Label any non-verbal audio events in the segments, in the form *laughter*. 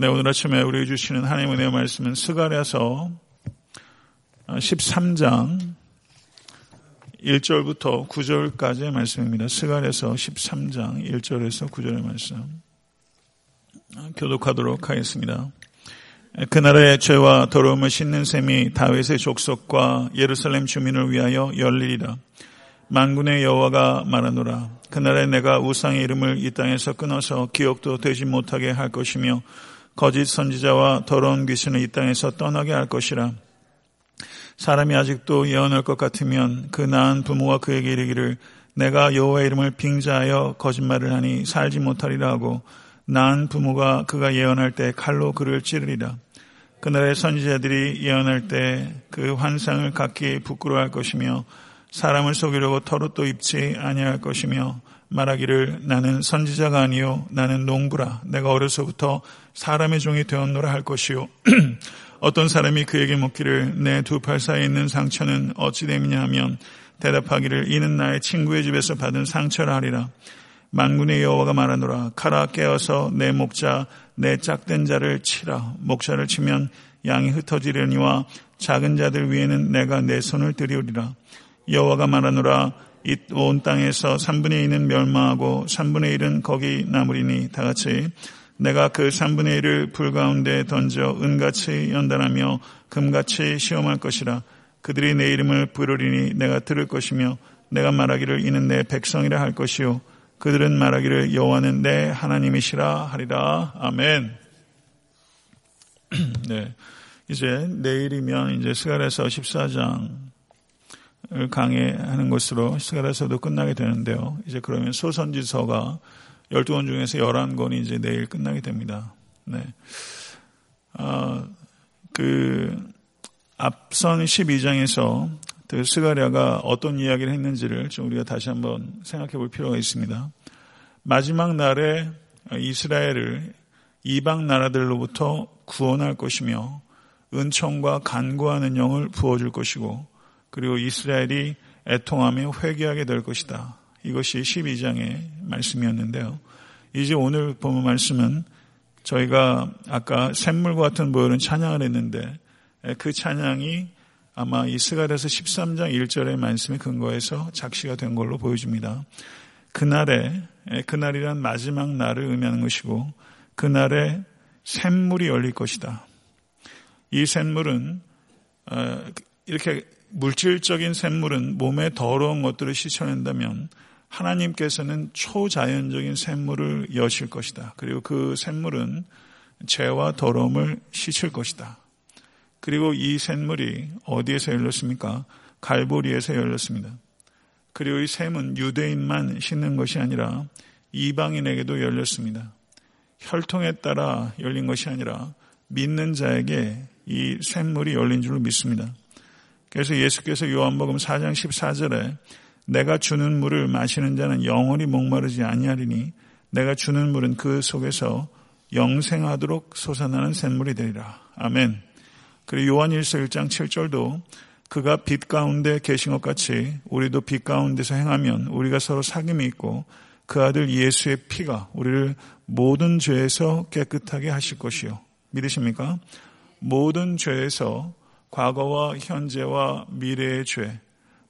네, 오늘 아침에 우리 주시는 하나님의 은혜 말씀은 스가랴서 13장 1절부터 9절까지의 말씀입니다. 스가랴서 13장 1절에서 9절의 말씀. 교독하도록 하겠습니다. 그날의 죄와 더러움을 씻는 셈이 다윗의 족속과 예루살렘 주민을 위하여 열리리라. 만군의 여호와가 말하노라. 그날에 내가 우상의 이름을 이 땅에서 끊어서 기억도 되지 못하게 할 것이며 거짓 선지자와 더러운 귀신을 이 땅에서 떠나게 할 것이라. 사람이 아직도 예언할 것 같으면 그 나은 부모가 그에게 이르기를 내가 여호와의 이름을 빙자하여 거짓말을 하니 살지 못하리라 하고 나은 부모가 그가 예언할 때 칼로 그를 찌르리라. 그날의 선지자들이 예언할 때 그 환상을 갖기 부끄러워할 것이며 사람을 속이려고 털옷도 입지 아니할 것이며 말하기를 나는 선지자가 아니요 나는 농부라 내가 어려서부터 사람의 종이 되었노라 할 것이요. *clears throat* 어떤 사람이 그에게 묻기를 내 두 팔 사이에 있는 상처는 어찌 됨이냐 하면 대답하기를 이는 나의 친구의 집에서 받은 상처라 하리라. 만군의 여호와가 말하노라. 카라 깨어서 내 목자 내 짝된 자를 치라. 목자를 치면 양이 흩어지려니와 작은 자들 위에는 내가 내 손을 들이우리라. 여호와가 말하노라. 이 온 땅에서 3분의 1은 멸망하고 3분의 1은 거기 남으리니 다 같이 내가 그 3분의 1을 불 가운데 던져 은같이 연단하며 금같이 시험할 것이라 그들이 내 이름을 부르리니 내가 들을 것이며 내가 말하기를 이는 내 백성이라 할 것이요 그들은 말하기를 여호와는 내 하나님이시라 하리라 아멘. *clears throat* 네. 이제 내일이면 이제 스가랴서 14장 강해하는 것으로 시간에서도 끝나게 되는데요. 이제 그러면 소선지서가 12권 중에서 11권이 이제 내일 끝나게 됩니다. 네. 아, 그, 앞선 12장에서 그 스가랴가 어떤 이야기를 했는지를 좀 우리가 다시 한번 생각해 볼 필요가 있습니다. 마지막 날에 이스라엘을 이방 나라들로부터 구원할 것이며 은총과 간구하는 영을 부어줄 것이고 그리고 이스라엘이 애통하며 회개하게 될 것이다. 이것이 12장의 말씀이었는데요. 이제 오늘 보면 말씀은 저희가 아까 샘물과 같은 보혈은 찬양을 했는데 그 찬양이 아마 이 스가랴서 13장 1절의 말씀에 근거해서 작시가 된 걸로 보여집니다. 그날에 그날이란 마지막 날을 의미하는 것이고 그날에 샘물이 열릴 것이다. 이 샘물은 어, 이렇게 물질적인 샘물은 몸에 더러운 것들을 씻어낸다면 하나님께서는 초자연적인 샘물을 여실 것이다. 그리고 그 샘물은 죄와 더러움을 씻을 것이다. 그리고 이 샘물이 어디에서 열렸습니까? 갈보리에서 열렸습니다. 그리고 이 샘은 유대인만 씻는 것이 아니라 이방인에게도 열렸습니다. 혈통에 따라 열린 것이 아니라 믿는 자에게 이 샘물이 열린 줄로 믿습니다. 그래서 예수께서 요한복음 4장 14절에 내가 주는 물을 마시는 자는 영원히 목마르지 아니하리니 내가 주는 물은 그 속에서 영생하도록 솟아나는 샘물이 되리라. 아멘. 그리고 요한일서 1장 7절도 그가 빛 가운데 계신 것 같이 우리도 빛 가운데서 행하면 우리가 서로 사귐이 있고 그 아들 예수의 피가 우리를 모든 죄에서 깨끗하게 하실 것이요. 믿으십니까? 모든 죄에서 과거와 현재와 미래의 죄,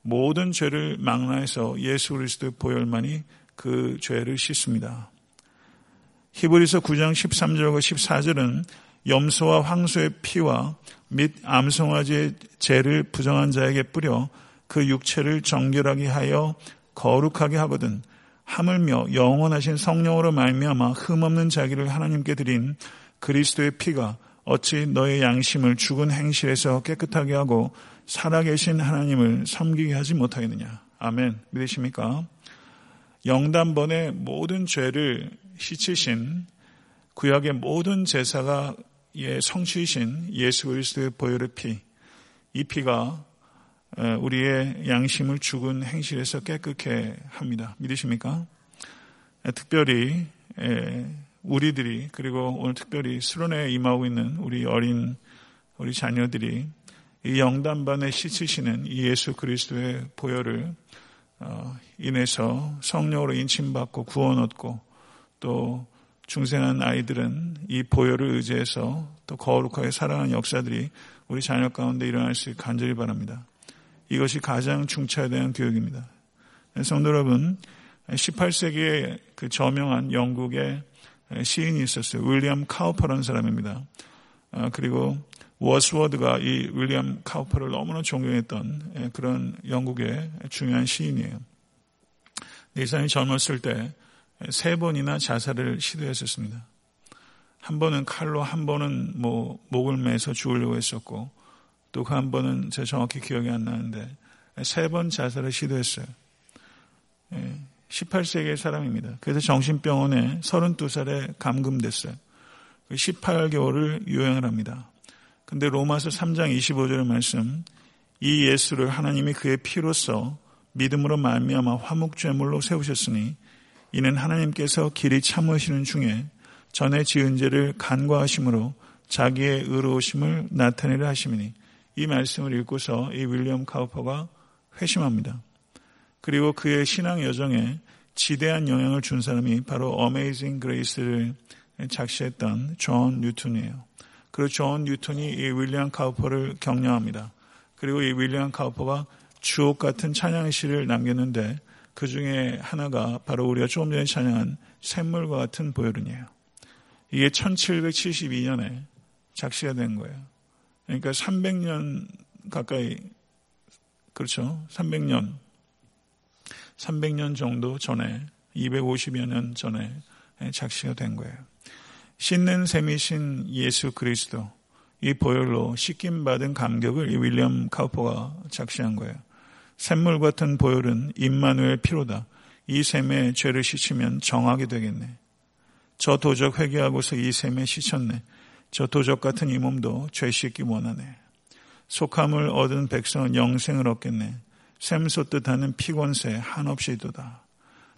모든 죄를 망라해서 예수 그리스도의 보혈만이 그 죄를 씻습니다. 히브리서 9장 13절과 14절은 염소와 황소의 피와 및 암송아지의 죄를 부정한 자에게 뿌려 그 육체를 정결하게 하여 거룩하게 하거든 하물며 영원하신 성령으로 말미암아 흠없는 자기를 하나님께 드린 그리스도의 피가 어찌 너의 양심을 죽은 행실에서 깨끗하게 하고 살아계신 하나님을 섬기게 하지 못하겠느냐. 아멘. 믿으십니까? 영단번의 모든 죄를 씻으신 구약의 모든 제사가 예, 성취이신 예수 그리스도의 보혈의 피, 이 피가 우리의 양심을 죽은 행실에서 깨끗게 합니다. 믿으십니까? 특별히 우리들이 그리고 오늘 특별히 수련회에 임하고 있는 우리 어린 우리 자녀들이 이 영단반에 씻으시는 이 예수 그리스도의 보혈을 어, 인해서 성령으로 인침받고 구원 얻고 또 중생한 아이들은 이 보혈을 의지해서 또 거룩하게 살아가는 역사들이 우리 자녀 가운데 일어날 수 있게 간절히 바랍니다. 이것이 가장 중차대한 교육입니다. 성도 여러분, 18세기에 그 저명한 영국의 시인이 있었어요. 윌리엄 카우퍼라는 사람입니다. 아, 그리고 워스워드가 이 윌리엄 카우퍼를 너무나 존경했던 그런 영국의 중요한 시인이에요. 이 사람이 젊었을 때 세 번이나 자살을 시도했었습니다. 한 번은 칼로, 한 번은 뭐 목을 매서 죽으려고 했었고, 또 그 한 번은 제가 정확히 기억이 안 나는데 세 번 자살을 시도했어요. 18세기의 사람입니다. 그래서 정신병원에 32살에 감금됐어요. 18개월을 그 요양을 합니다. 근데 로마서 3장 25절의 말씀, 이 예수를 하나님이 그의 피로써 믿음으로 말미암아 화목제물로 세우셨으니 이는 하나님께서 길이 참으시는 중에 전에 지은 죄를 간과하심으로 자기의 의로우심을 나타내려 하심이니 이 말씀을 읽고서 이 윌리엄 카우퍼가 회심합니다. 그리고 그의 신앙 여정에 지대한 영향을 준 사람이 바로 Amazing Grace를 작시했던 존 뉴턴이에요. 그리고 존 뉴턴이 이 윌리엄 카우퍼를 격려합니다. 그리고 이 윌리엄 카우퍼가 주옥 같은 찬양시를 남겼는데 그 중에 하나가 바로 우리가 조금 전에 찬양한 샘물과 같은 보혈은이에요. 이게 1772년에 작시가 된 거예요. 그러니까 300년 가까이 그렇죠. 300년 300년 정도 전에 250여 년 전에 작시가 된 거예요. 씻는 셈이신 예수 그리스도 이 보혈로 씻김 받은 감격을 이 윌리엄 카우퍼가 작시한 거예요. 샘물 같은 보혈은 임마누엘 피로다. 이 샘에 죄를 씻으면 정하게 되겠네. 저 도적 회개하고서 이 샘에 씻었네. 저 도적 같은 이 몸도 죄 씻기 원하네. 속함을 얻은 백성은 영생을 얻겠네. 샘 솟듯 하는 피곤새 한없이 도다.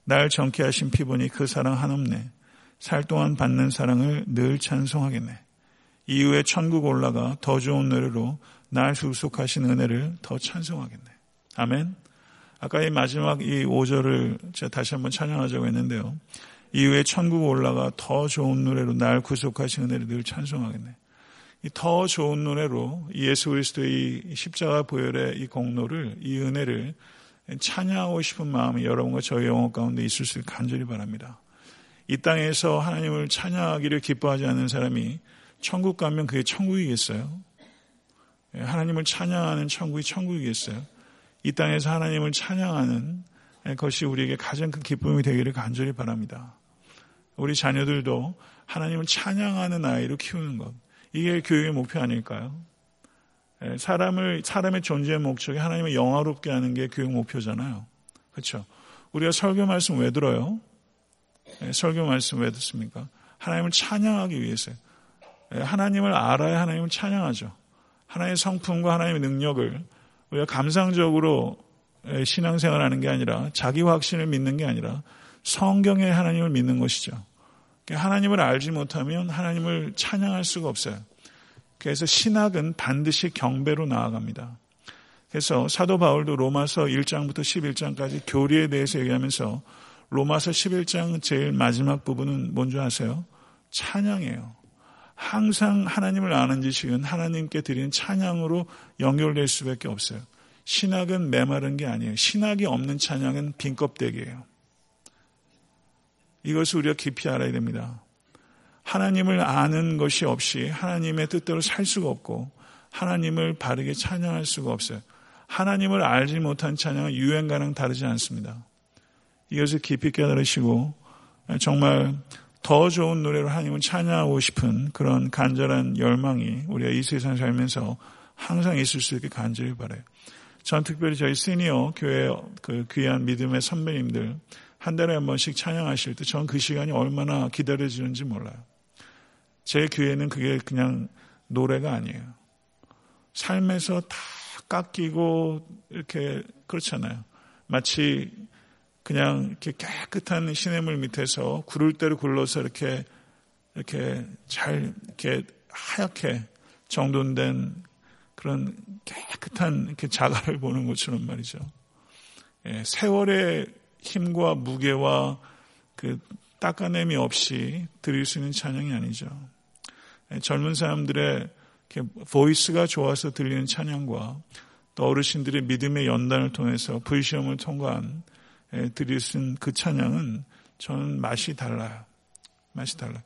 날 정케 하신 피보니 그 사랑 한없네. 살 동안 받는 사랑을 늘 찬송하겠네. 이후에 천국 올라가 더 좋은 노래로 날 수속하신 은혜를 더 찬송하겠네. 아멘. 아까 이 마지막 이 5절을 제가 다시 한번 찬양하자고 했는데요. 이후에 천국 올라가 더 좋은 노래로 날 구속하신 은혜를 늘 찬송하겠네. 더 좋은 노래로 예수 그리스도의 십자가 보혈의 이 공로를 이 은혜를 찬양하고 싶은 마음이 여러분과 저희 영혼 가운데 있을 수 간절히 바랍니다. 이 땅에서 하나님을 찬양하기를 기뻐하지 않는 사람이 천국 가면 그게 천국이겠어요? 예, 하나님을 찬양하는 천국이 천국이겠어요? 이 땅에서 하나님을 찬양하는 것이 우리에게 가장 큰 기쁨이 되기를 간절히 바랍니다. 우리 자녀들도 하나님을 찬양하는 아이로 키우는 것. 이게 교육의 목표 아닐까요? 예, 사람을, 사람의 존재의 목적이 하나님을 영화롭게 하는 게 교육 목표잖아요. 그렇죠? 우리가 설교 말씀 왜 들어요? 예, 설교 말씀 왜 듣습니까? 하나님을 찬양하기 위해서요. 예, 하나님을 알아야 하나님을 찬양하죠. 하나님의 성품과 하나님의 능력을 우리가 감상적으로 신앙생활 하는 게 아니라 자기 확신을 믿는 게 아니라 성경의 하나님을 믿는 것이죠. 하나님을 알지 못하면 하나님을 찬양할 수가 없어요. 그래서 신학은 반드시 경배로 나아갑니다. 그래서 사도 바울도 로마서 1장부터 11장까지 교리에 대해서 얘기하면서 로마서 11장 제일 마지막 부분은 뭔지 아세요? 찬양이에요. 항상 하나님을 아는 지식은 하나님께 드리는 찬양으로 연결될 수밖에 없어요. 신학은 메마른 게 아니에요. 신학이 없는 찬양은 빈 껍데기예요. 이것을 우리가 깊이 알아야 됩니다. 하나님을 아는 것이 없이 하나님의 뜻대로 살 수가 없고 하나님을 바르게 찬양할 수가 없어요. 하나님을 알지 못한 찬양은 유행가랑 다르지 않습니다. 이것을 깊이 깨달으시고 정말 더 좋은 노래로 하나님을 찬양하고 싶은 그런 간절한 열망이 우리가 이 세상 살면서 항상 있을 수 있게 간절히 바래요. 전 특별히 저희 시니어 교회 그 귀한 믿음의 선배님들 한 달에 한 번씩 찬양하실 때 전 그 시간이 얼마나 기다려지는지 몰라요. 제 교회는 그게 그냥 노래가 아니에요. 삶에서 다 깎이고 이렇게 그렇잖아요. 마치 그냥 이렇게 깨끗한 시냇물 밑에서 구를 대로 굴러서 이렇게 이렇게 잘 이렇게 하얗게 정돈된 그런 깨끗한 이렇게 자갈을 보는 것처럼 말이죠. 예, 세월의 힘과 무게와 그 닦아냄이 없이 드릴 수 있는 찬양이 아니죠. 젊은 사람들의 보이스가 좋아서 들리는 찬양과 또 어르신들의 믿음의 연단을 통해서 불시험을 통과한 드릴 수 있는 그 찬양은 저는 맛이 달라요. 맛이 달라요.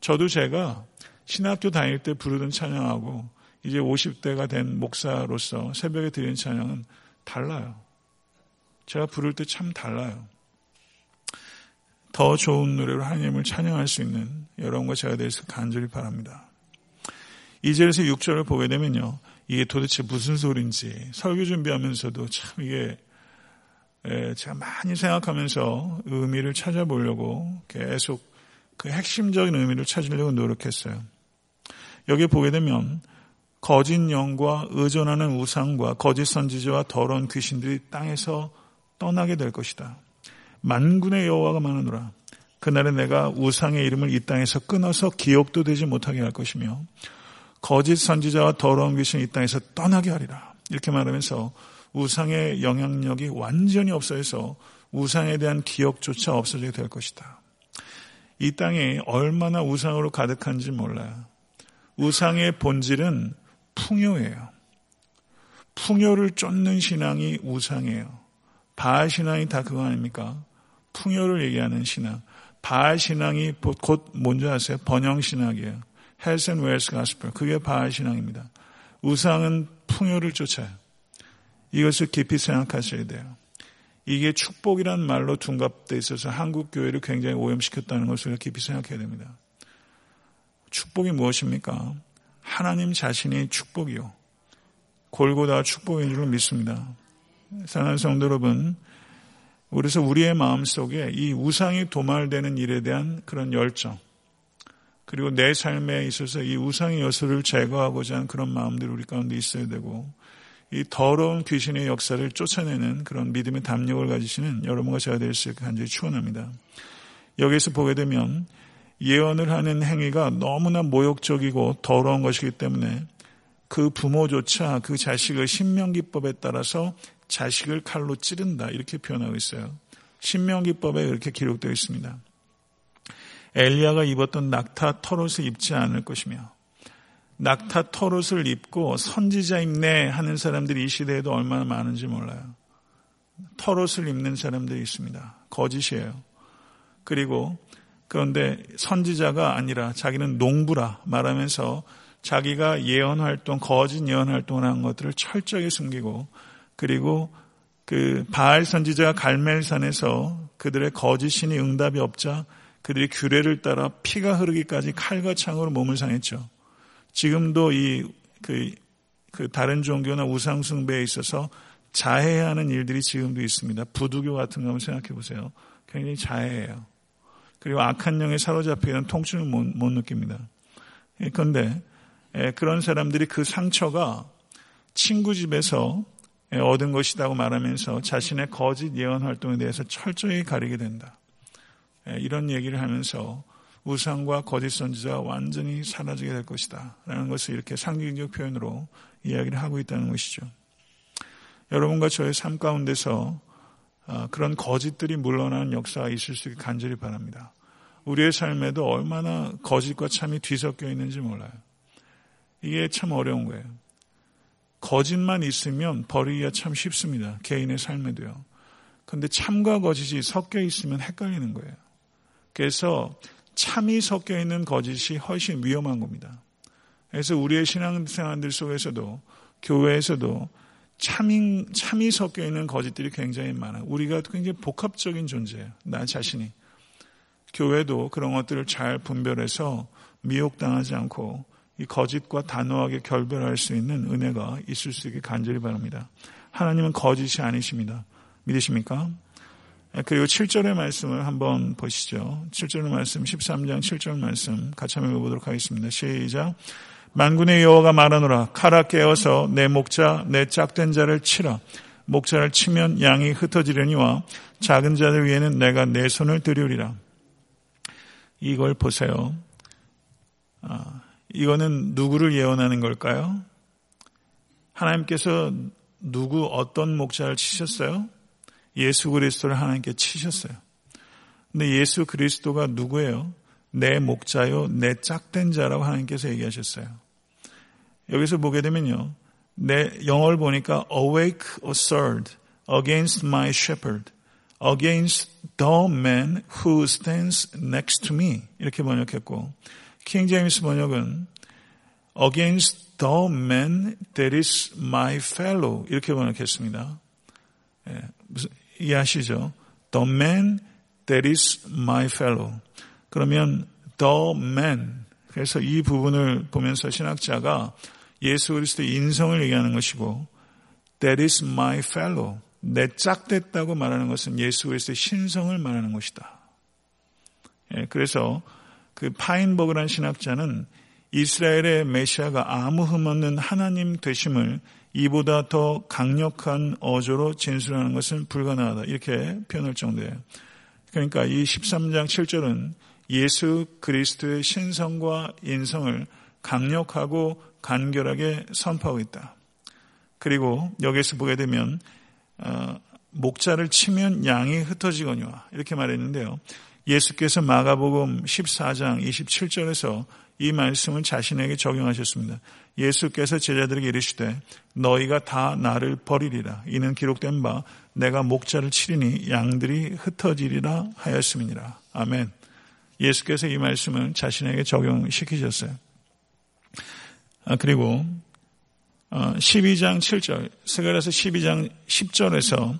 저도 제가 신학교 다닐 때 부르던 찬양하고 이제 50대가 된 목사로서 새벽에 드리는 찬양은 달라요. 제가 부를 때 참 달라요. 더 좋은 노래로 하나님을 찬양할 수 있는 여러분과 제가 되서 간절히 바랍니다. 2절에서 6절을 보게 되면요. 이게 도대체 무슨 소리인지 설교 준비하면서도 참 이게 제가 많이 생각하면서 의미를 찾아보려고 계속 그 핵심적인 의미를 찾으려고 노력했어요. 여기 보게 되면 거짓 영과 의존하는 우상과 거짓 선지자와 더러운 귀신들이 땅에서 떠나게 될 것이다. 만군의 여호와가 많으노라. 그날에 내가 우상의 이름을 이 땅에서 끊어서 기억도 되지 못하게 할 것이며 거짓 선지자와 더러운 귀신이 이 땅에서 떠나게 하리라. 이렇게 말하면서 우상의 영향력이 완전히 없어져서 우상에 대한 기억조차 없어지게 될 것이다. 이 땅이 얼마나 우상으로 가득한지 몰라요. 우상의 본질은 풍요예요. 풍요를 쫓는 신앙이 우상이에요. 바알 신앙이 다 그거 아닙니까? 풍요를 얘기하는 신앙. 바알 신앙이 곧 뭔지 아세요? 번영 신학이에요. health and wealth gospel. 그게 바알 신앙입니다. 우상은 풍요를 쫓아요. 이것을 깊이 생각하셔야 돼요. 이게 축복이란 말로 둔갑돼 있어서 한국 교회를 굉장히 오염시켰다는 것을 깊이 생각해야 됩니다. 축복이 무엇입니까? 하나님 자신이 축복이요. 골고다 축복인 줄로 믿습니다. 사랑하는 성도 여러분, 그래서 우리의 마음 속에 이 우상이 도말되는 일에 대한 그런 열정, 그리고 내 삶에 있어서 이 우상의 요소를 제거하고자 하는 그런 마음들이 우리 가운데 있어야 되고 이 더러운 귀신의 역사를 쫓아내는 그런 믿음의 담력을 가지시는 여러분과 제가 있게 간절히 축원합니다. 여기서 보게 되면 예언을 하는 행위가 너무나 모욕적이고 더러운 것이기 때문에 그 부모조차 그 자식을 신명기법에 따라서 자식을 칼로 찌른다 이렇게 표현하고 있어요. 신명기법에 이렇게 기록되어 있습니다. 엘리야가 입었던 낙타 털옷을 입지 않을 것이며 낙타 털옷을 입고 선지자 입네 하는 사람들이 이 시대에도 얼마나 많은지 몰라요. 털옷을 입는 사람들이 있습니다. 거짓이에요. 그리고 그런데 선지자가 아니라 자기는 농부라 말하면서 자기가 예언 활동, 거짓 예언 활동을 한 것들을 철저히 숨기고 그리고 그 바알 선지자가 갈멜산에서 그들의 거짓 신이 응답이 없자 그들이 규례를 따라 피가 흐르기까지 칼과 창으로 몸을 상했죠. 지금도 이, 그, 그 다른 종교나 우상숭배에 있어서 자해하는 일들이 지금도 있습니다. 부두교 같은 거 한번 생각해 보세요. 굉장히 자해해요. 그리고 악한 영에 사로잡히는 통증을 못, 못 느낍니다. 예, 그런데 예, 그런 사람들이 그 상처가 친구 집에서 예, 얻은 것이라고 말하면서 자신의 거짓 예언 활동에 대해서 철저히 가리게 된다. 이런 얘기를 하면서 우상과 거짓 선지자가 완전히 사라지게 될 것이다. 라는 것을 이렇게 상징적 표현으로 이야기를 하고 있다는 것이죠. 여러분과 저의 삶 가운데서 아, 그런 거짓들이 물러나는 역사가 있을 수 있게 간절히 바랍니다. 우리의 삶에도 얼마나 거짓과 참이 뒤섞여 있는지 몰라요. 이게 참 어려운 거예요. 거짓만 있으면 버리기가 참 쉽습니다. 개인의 삶에도요. 근데 참과 거짓이 섞여 있으면 헷갈리는 거예요. 그래서 참이 섞여 있는 거짓이 훨씬 위험한 겁니다. 그래서 우리의 신앙생활들 속에서도 교회에서도 참인, 참이 섞여 있는 거짓들이 굉장히 많아요. 우리가 굉장히 복합적인 존재예요. 나 자신이. 교회도 그런 것들을 잘 분별해서 미혹당하지 않고 이 거짓과 단호하게 결별할 수 있는 은혜가 있을 수 있게 간절히 바랍니다. 하나님은 거짓이 아니십니다. 믿으십니까? 그리고 7절의 말씀을 한번 보시죠. 7절의 말씀, 13장 7절 말씀 같이 한번 읽어보도록 하겠습니다. 시작. 만군의 여호와가 말하노라 카라 깨어서 내 목자 내 짝된 자를 치라 목자를 치면 양이 흩어지려니와 작은 자들 위에는 내가 내 손을 들이리라 이걸 보세요. 아, 이거는 누구를 예언하는 걸까요? 하나님께서 누구 어떤 목자를 치셨어요? 예수 그리스도를 하나님께 치셨어요. 근데 예수 그리스도가 누구예요? 내 목자요, 내 짝된 자라고 하나님께서 얘기하셨어요. 여기서 보게 되면요. 내 영어를 보니까 awake a sword against my shepherd, against the man who stands next to me. 이렇게 번역했고, 킹 제임스 번역은 against the man that is my fellow 이렇게 번역했습니다. 예, 이해하시죠? The man that is my fellow. 그러면 the man 그래서 이 부분을 보면서 신학자가 예수 그리스도의 인성을 얘기하는 것이고 that is my fellow 내 짝됐다고 말하는 것은 예수 그리스도의 신성을 말하는 것이다. 예, 그래서 그 파인버그란 신학자는 이스라엘의 메시아가 아무 흠 없는 하나님 되심을 이보다 더 강력한 어조로 진술하는 것은 불가능하다. 이렇게 표현할 정도예요. 그러니까 이 13장 7절은 예수 그리스도의 신성과 인성을 강력하고 간결하게 선포하고 있다. 그리고 여기서 보게 되면 어, 목자를 치면 양이 흩어지거니와 이렇게 말했는데요. 예수께서 마가복음 14장 27절에서 이 말씀을 자신에게 적용하셨습니다. 예수께서 제자들에게 이르시되 너희가 다 나를 버리리라. 이는 기록된 바 내가 목자를 치리니 양들이 흩어지리라 하였음이니라. 아멘. 예수께서 이 말씀을 자신에게 적용시키셨어요. 아, 그리고 12장 어, 7절, 스가랴서 12장 10절에서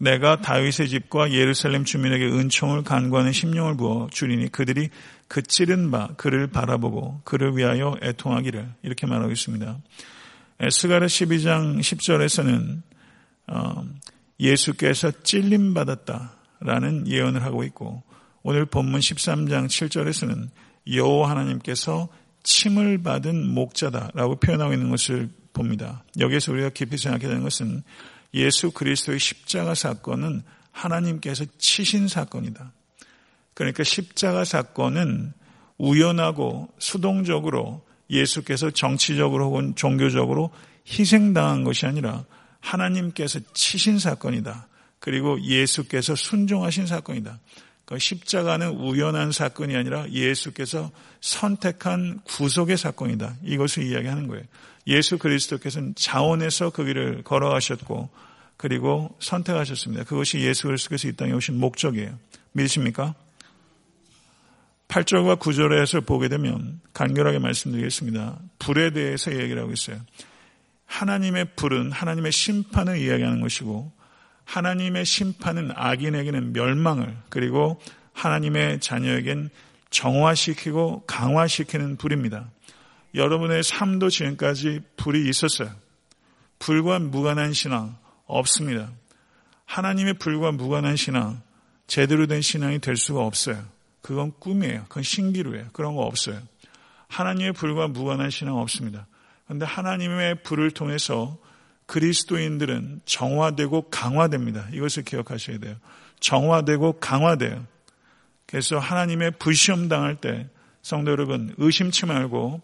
내가 다윗의 집과 예루살렘 주민에게 은총을 간구하는 심령을 부어 주리니 그들이 그 찌른 바 그를 바라보고 그를 위하여 애통하기를 이렇게 말하고 있습니다. 스가랴 12장 10절에서는 어, 예수께서 찔림 받았다라는 예언을 하고 있고 오늘 본문 13장 7절에서는 여호와 하나님께서 침을 받은 목자다라고 표현하고 있는 것을 봅니다. 여기에서 우리가 깊이 생각해야 되는 것은 예수 그리스도의 십자가 사건은 하나님께서 치신 사건이다. 그러니까 십자가 사건은 우연하고 수동적으로 예수께서 정치적으로 혹은 종교적으로 희생당한 것이 아니라 하나님께서 치신 사건이다. 그리고 예수께서 순종하신 사건이다. 그 십자가는 우연한 사건이 아니라 예수께서 선택한 구속의 사건이다. 이것을 이야기하는 거예요. 예수 그리스도께서는 자원에서 그 길을 걸어가셨고 그리고 선택하셨습니다. 그것이 예수 그리스도께서 이 땅에 오신 목적이에요. 믿으십니까? 8절과 9절에서 보게 되면 간결하게 말씀드리겠습니다. 불에 대해서 얘기를 하고 있어요. 하나님의 불은 하나님의 심판을 이야기하는 것이고 하나님의 심판은 악인에게는 멸망을 그리고 하나님의 자녀에겐 정화시키고 강화시키는 불입니다. 여러분의 삶도 지금까지 불이 있었어요. 불과 무관한 신앙 없습니다. 하나님의 불과 무관한 신앙, 제대로 된 신앙이 될 수가 없어요. 그건 꿈이에요. 그건 신기루예요. 그런 거 없어요. 하나님의 불과 무관한 신앙 없습니다. 그런데 하나님의 불을 통해서 그리스도인들은 정화되고 강화됩니다. 이것을 기억하셔야 돼요. 정화되고 강화돼요. 그래서 하나님의 불시험 당할 때 성도 여러분 의심치 말고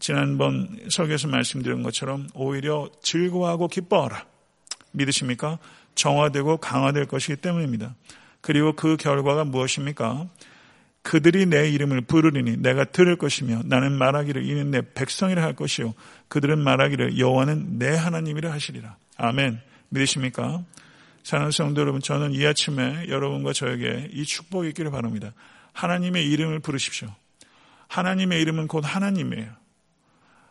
지난번 설교에서 말씀드린 것처럼 오히려 즐거워하고 기뻐하라. 믿으십니까? 정화되고 강화될 것이기 때문입니다. 그리고 그 결과가 무엇입니까? 그들이 내 이름을 부르리니 내가 들을 것이며 나는 말하기를 이는 내 백성이라 할 것이요 그들은 말하기를 여호와는 내 하나님이라 하시리라. 아멘. 믿으십니까? 사는 성도 여러분, 저는 이 아침에 여러분과 저에게 이 축복이 있기를 바랍니다. 하나님의 이름을 부르십시오. 하나님의 이름은 곧 하나님이에요.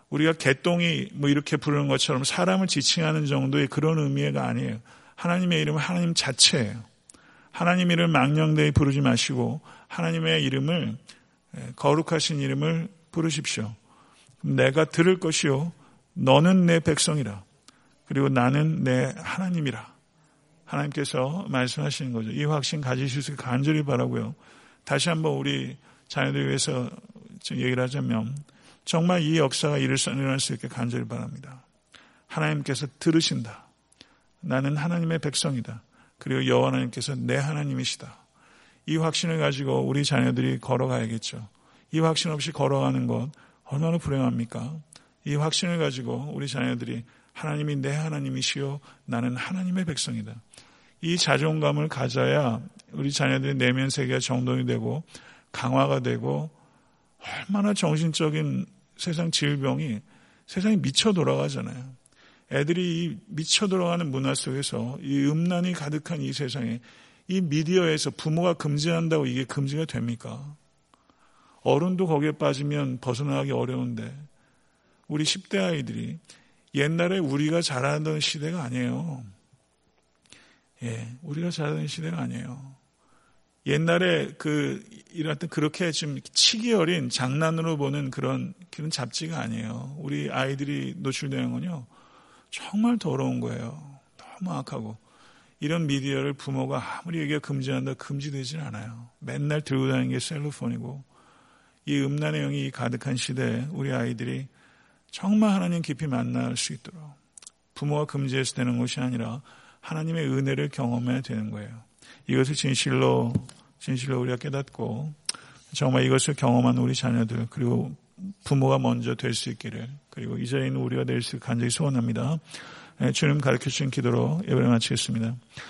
우리가 개똥이 뭐 이렇게 부르는 것처럼 사람을 지칭하는 정도의 그런 의미가 아니에요. 하나님의 이름은 하나님 자체예요. 하나님 이름을 망령되이 부르지 마시고 하나님의 이름을 예, 거룩하신 이름을 부르십시오. 내가 들을 것이요 너는 내 백성이라. 그리고 나는 내 하나님이라. 하나님께서 말씀하시는 거죠. 이 확신 가지실 수 간절히 바라고요. 다시 한번 우리 자녀들 위해서 얘기를 하자면 정말 이 역사가 일어날 수 있게 간절히 바랍니다. 하나님께서 들으신다. 나는 하나님의 백성이다. 그리고 여호와 하나님께서 내 하나님이시다. 이 확신을 가지고 우리 자녀들이 걸어가야겠죠. 이 확신 없이 걸어가는 것 얼마나 불행합니까? 이 확신을 가지고 우리 자녀들이 하나님이 내 하나님이시요 나는 하나님의 백성이다. 이 자존감을 가져야 우리 자녀들의 내면 세계가 정돈이 되고 강화가 되고 얼마나 정신적인 세상 질병이 세상이 미쳐 돌아가잖아요. 애들이 미쳐 돌아가는 문화 속에서 이 음란이 가득한 이 세상에 이 미디어에서 부모가 금지한다고 이게 금지가 됩니까? 어른도 거기에 빠지면 벗어나기 어려운데 우리 10대 아이들이 옛날에 우리가 자라던 시대가 아니에요. 예, 우리가 자라던 시대가 아니에요. 옛날에 그, 이랬던 그렇게 좀 치기 어린 장난으로 보는 그런, 그런 잡지가 아니에요. 우리 아이들이 노출되는 건요, 정말 더러운 거예요. 너무 악하고. 이런 미디어를 부모가 아무리 얘기가 금지한다 금지되진 않아요. 맨날 들고 다니는 게 셀로폰이고, 이 음란의 영이 가득한 시대에 우리 아이들이 정말 하나님 깊이 만날 수 있도록 부모가 금지해서 되는 것이 아니라 하나님의 은혜를 경험해야 되는 거예요. 이것을 진실로 진실로 우리가 깨닫고 정말 이것을 경험한 우리 자녀들 그리고 부모가 먼저 될 수 있기를 그리고 이 자리에 있는 우리가 될 수 간절히 소원합니다. 예, 주님 가르쳐 주신 기도로 예배를 마치겠습니다.